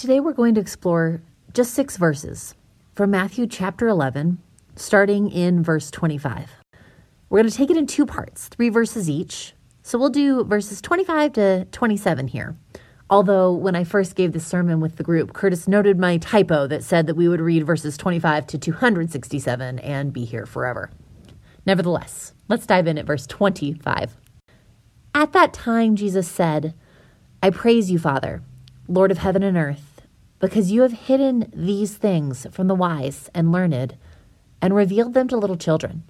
Today we're going to explore just six verses from Matthew chapter 11, starting in verse 25. We're going to take it in two parts, three verses each. So we'll do verses 25 to 27 here. Although, when I first gave the sermon with the group, Curtis noted my typo that said that we would read verses 25 to 267 and be here forever. Nevertheless, let's dive in at verse 25. At that time, Jesus said, I praise you, Father, Lord of heaven and earth, because you have hidden these things from the wise and learned and revealed them to little children.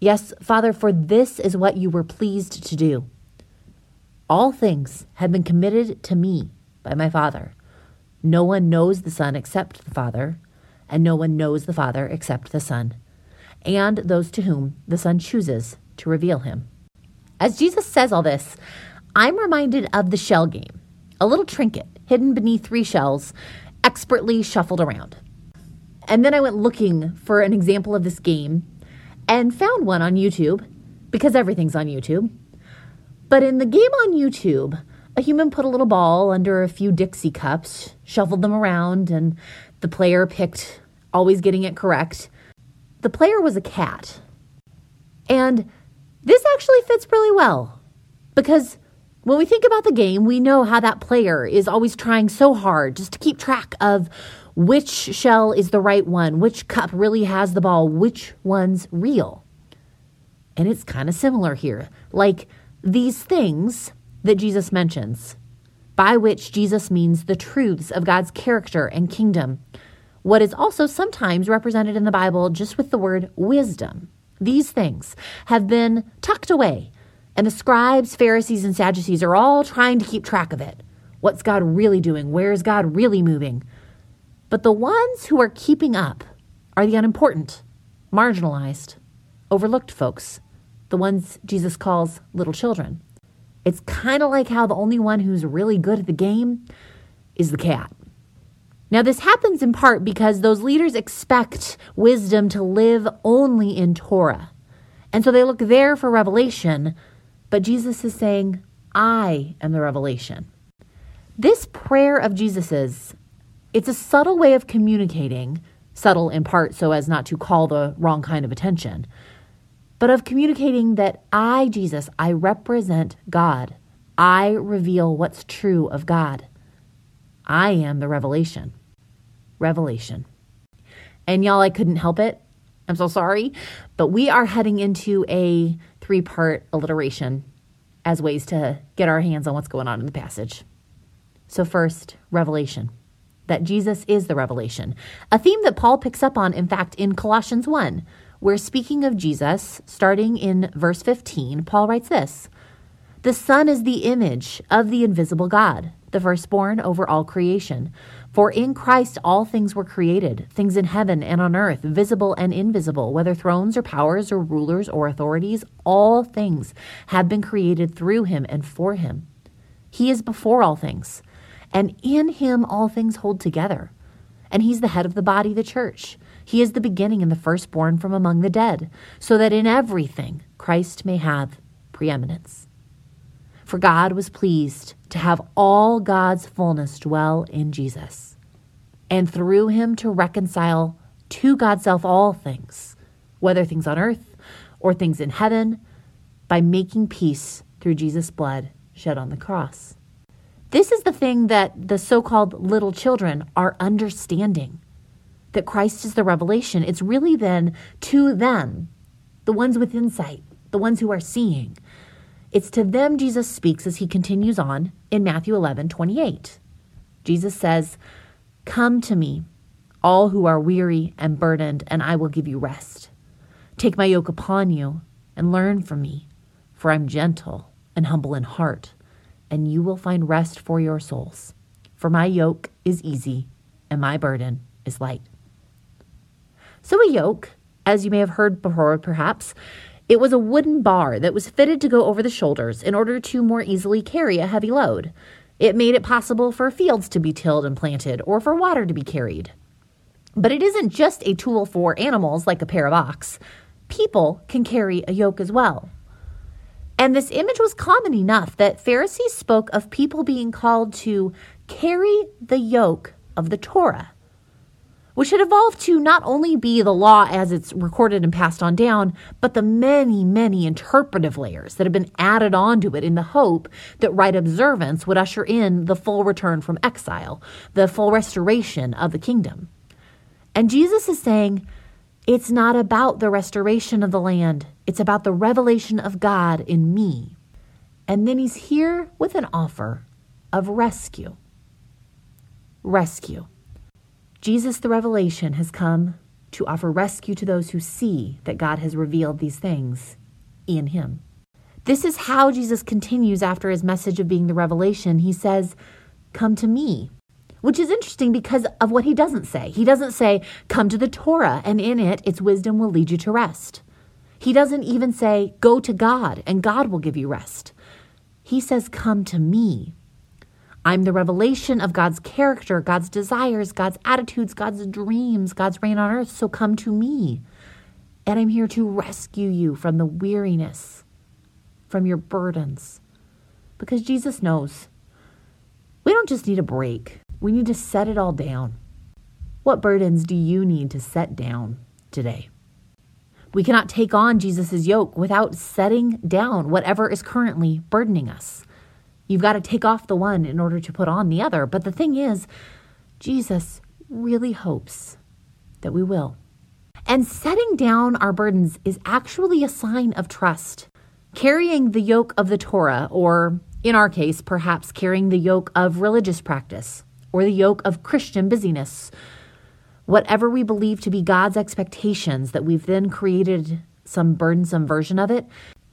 Yes, Father, for this is what you were pleased to do. All things have been committed to me by my Father. No one knows the Son except the Father, and no one knows the Father except the Son, and those to whom the Son chooses to reveal him. As Jesus says all this, I'm reminded of the shell game, a little trinket hidden beneath three shells, expertly shuffled around. And then I went looking for an example of this game and found one on YouTube, because everything's on YouTube. But in the game on YouTube, a human put a little ball under a few Dixie cups, shuffled them around, and the player picked, always getting it correct. The player was a cat. And this actually fits really well because when we think about the game, we know how that player is always trying so hard just to keep track of which shell is the right one, which cup really has the ball, which one's real. And it's kind of similar here. Like these things that Jesus mentions, by which Jesus means the truths of God's character and kingdom, what is also sometimes represented in the Bible just with the word wisdom. These things have been tucked away, and the scribes, Pharisees, and Sadducees are all trying to keep track of it. What's God really doing? Where is God really moving? But the ones who are keeping up are the unimportant, marginalized, overlooked folks the ones Jesus calls little children. It's kind of like how the only one who's really good at the game is the cat. Now, this happens in part because those leaders expect wisdom to live only in Torah. And so they look there for revelation, but Jesus is saying, I am the revelation. This prayer of Jesus's, it's a subtle way of communicating, subtle in part so as not to call the wrong kind of attention, but of communicating that I, Jesus, I represent God. I reveal what's true of God. I am the revelation. Revelation. And y'all, I couldn't help it. I'm so sorry. But we are heading into a three part alliteration as ways to get our hands on what's going on in the passage. So, first, revelation. That Jesus is the revelation. A theme that Paul picks up on, in fact, in Colossians 1 where speaking of Jesus, starting in verse 15, Paul writes this The Son is the image of the invisible God, the firstborn over all creation. For in Christ all things were created, things in heaven and on earth, visible and invisible, whether thrones or powers or rulers or authorities, all things have been created through him and for him. He is before all things, and in him all things hold together. And he's the head of the body, the church. He is the beginning and the firstborn from among the dead, so that in everything Christ may have preeminence. For God was pleased to have all God's fullness dwell in Jesus, and through him to reconcile to God's self all things, whether things on earth or things in heaven, by making peace through Jesus' blood shed on the cross. This is the thing that the so called little children are understanding that Christ is the revelation, it's really then to them, the ones with insight, the ones who are seeing. It's to them Jesus speaks as he continues on in Matthew 11 28. Jesus says, Come to me, all who are weary and burdened, and I will give you rest. Take my yoke upon you and learn from me, for I'm gentle and humble in heart, and you will find rest for your souls. For my yoke is easy and my burden is light. So, a yoke, as you may have heard before perhaps, it was a wooden bar that was fitted to go over the shoulders in order to more easily carry a heavy load. It made it possible for fields to be tilled and planted or for water to be carried. But it isn't just a tool for animals like a pair of ox. People can carry a yoke as well. And this image was common enough that Pharisees spoke of people being called to carry the yoke of the Torah, which had evolved to not only be the law as it's recorded and passed on down, but the many, many interpretive layers that have been added onto it in the hope that right observance would usher in the full return from exile, the full restoration of the kingdom. And Jesus is saying, it's not about the restoration of the land, it's about the revelation of God in me. And then he's here with an offer of rescue. Rescue. Jesus, the revelation, has come to offer rescue to those who see that God has revealed these things in him. This is how Jesus continues after his message of being the revelation. He says, Come to me, which is interesting because of what he doesn't say. He doesn't say, Come to the Torah, and in it, its wisdom will lead you to rest. He doesn't even say, Go to God, and God will give you rest. He says, Come to me. I'm the revelation of God's character, God's desires, God's attitudes, God's dreams, God's reign on earth. So come to me. And I'm here to rescue you from the weariness, from your burdens. Because Jesus knows we don't just need a break, we need to set it all down. What burdens do you need to set down today? We cannot take on Jesus' yoke without setting down whatever is currently burdening us. You've got to take off the one in order to put on the other. But the thing is, Jesus really hopes that we will. And setting down our burdens is actually a sign of trust. Carrying the yoke of the Torah, or in our case, perhaps carrying the yoke of religious practice, or the yoke of Christian busyness, whatever we believe to be God's expectations that we've then created some burdensome version of it,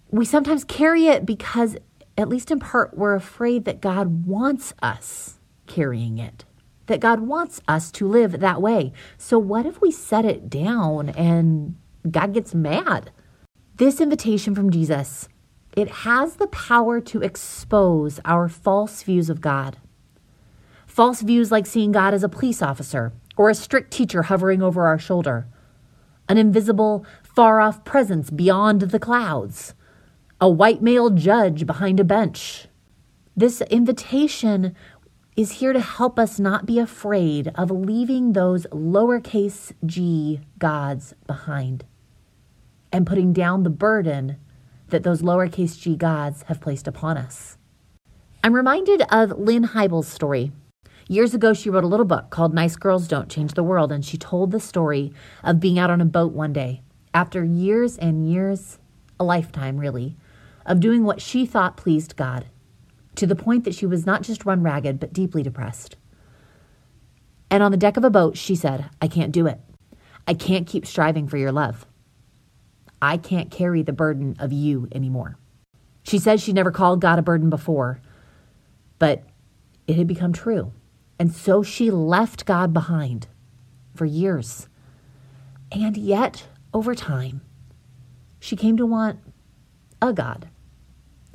we sometimes carry it because, at least in part, we're afraid that God wants us carrying it, that God wants us to live that way. So, what if we set it down and God gets mad? This invitation from Jesus, it has the power to expose our false views of God. False views like seeing God as a police officer or a strict teacher hovering over our shoulder, an invisible, far off presence beyond the clouds, a white male judge behind a bench. This invitation is here to help us not be afraid of leaving those lowercase g gods behind and putting down the burden that those lowercase g gods have placed upon us. I'm reminded of Lynne Hybels' story Years ago, she wrote a little book called Nice Girls Don't Change the World, and she told the story of being out on a boat one day after years and years, a lifetime really, of doing what she thought pleased God, to the point that she was not just run ragged, but deeply depressed. And on the deck of a boat, she said, I can't do it. I can't keep striving for your love. I can't carry the burden of you anymore. She says she never called God a burden before, but it had become true. And so she left God behind for years. And yet, over time, she came to want a God,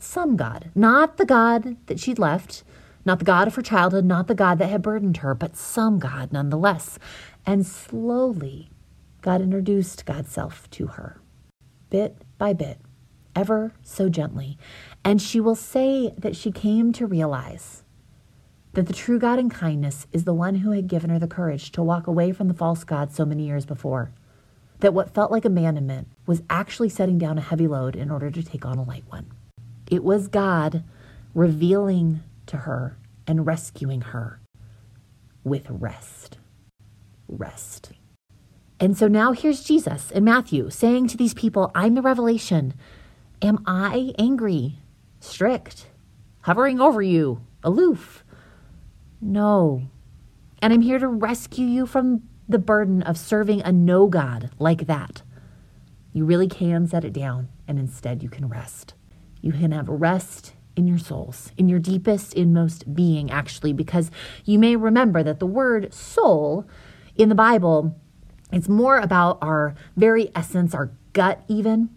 some God, not the God that she'd left, not the God of her childhood, not the God that had burdened her, but some God nonetheless. And slowly, God introduced God's self to her, bit by bit, ever so gently. And she will say that she came to realize that the true God in kindness is the one who had given her the courage to walk away from the false God so many years before. That what felt like abandonment was actually setting down a heavy load in order to take on a light one. It was God revealing to her and rescuing her with rest. Rest. And so now here's Jesus in Matthew saying to these people, I'm the revelation. Am I angry, strict, hovering over you, aloof? No. And I'm here to rescue you from the burden of serving a no God like that. You really can set it down, and instead you can rest. You can have rest in your souls, in your deepest, inmost being, actually, because you may remember that the word soul in the Bible, it's more about our very essence, our gut, even.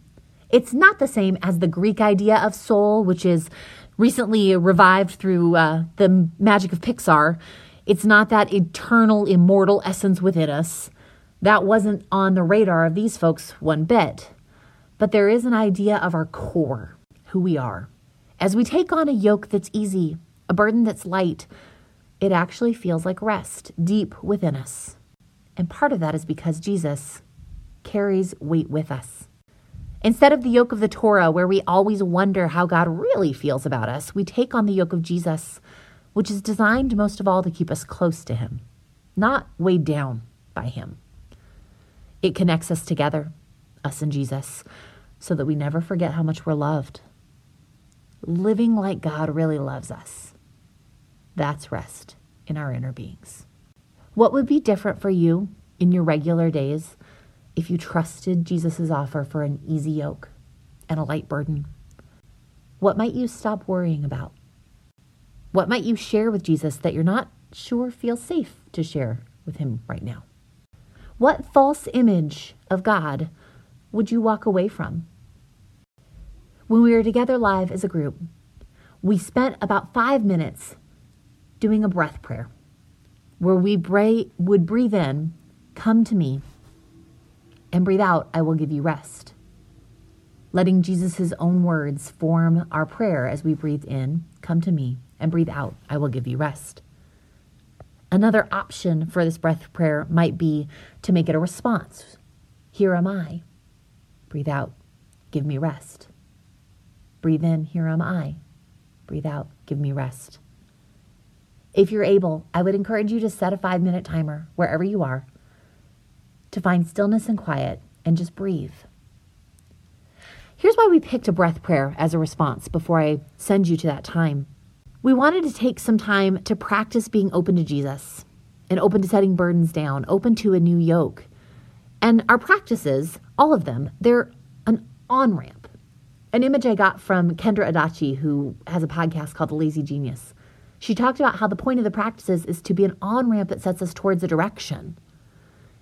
It's not the same as the Greek idea of soul, which is recently revived through uh, the magic of Pixar. It's not that eternal, immortal essence within us. That wasn't on the radar of these folks one bit. But there is an idea of our core, who we are. As we take on a yoke that's easy, a burden that's light, it actually feels like rest deep within us. And part of that is because Jesus carries weight with us. Instead of the yoke of the Torah, where we always wonder how God really feels about us, we take on the yoke of Jesus, which is designed most of all to keep us close to Him, not weighed down by Him. It connects us together, us and Jesus, so that we never forget how much we're loved. Living like God really loves us. That's rest in our inner beings. What would be different for you in your regular days if you trusted Jesus' offer for an easy yoke and a light burden? What might you stop worrying about? What might you share with Jesus that you're not sure feels safe to share with him right now? What false image of God would you walk away from? When we were together live as a group, we spent about five minutes doing a breath prayer where we would breathe in, come to me, and breathe out, I will give you rest. Letting Jesus' own words form our prayer as we breathe in, come to me, and breathe out, I will give you rest. Another option for this breath prayer might be to make it a response. Here am I. Breathe out, give me rest. Breathe in, here am I. Breathe out, give me rest. If you're able, I would encourage you to set a five minute timer wherever you are to find stillness and quiet and just breathe. Here's why we picked a breath prayer as a response before I send you to that time. We wanted to take some time to practice being open to Jesus and open to setting burdens down, open to a new yoke. And our practices, all of them, they're an on ramp. An image I got from Kendra Adachi, who has a podcast called The Lazy Genius. She talked about how the point of the practices is to be an on ramp that sets us towards a direction.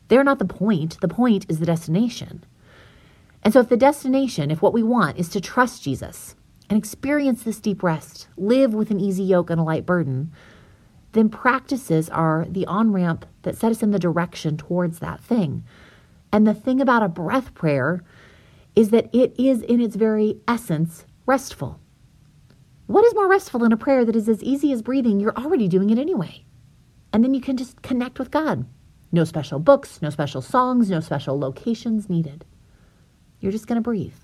They're not the point, the point is the destination. And so, if the destination, if what we want is to trust Jesus and experience this deep rest, live with an easy yoke and a light burden, then practices are the on ramp that set us in the direction towards that thing. And the thing about a breath prayer is that it is, in its very essence, restful. What is more restful than a prayer that is as easy as breathing? You're already doing it anyway. And then you can just connect with God. No special books, no special songs, no special locations needed. You're just going to breathe.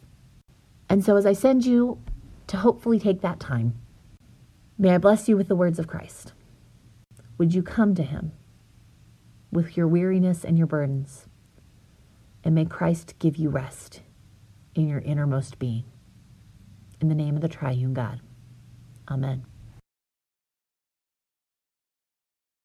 And so, as I send you to hopefully take that time, may I bless you with the words of Christ. Would you come to him with your weariness and your burdens? And may Christ give you rest in your innermost being. In the name of the triune God. Amen.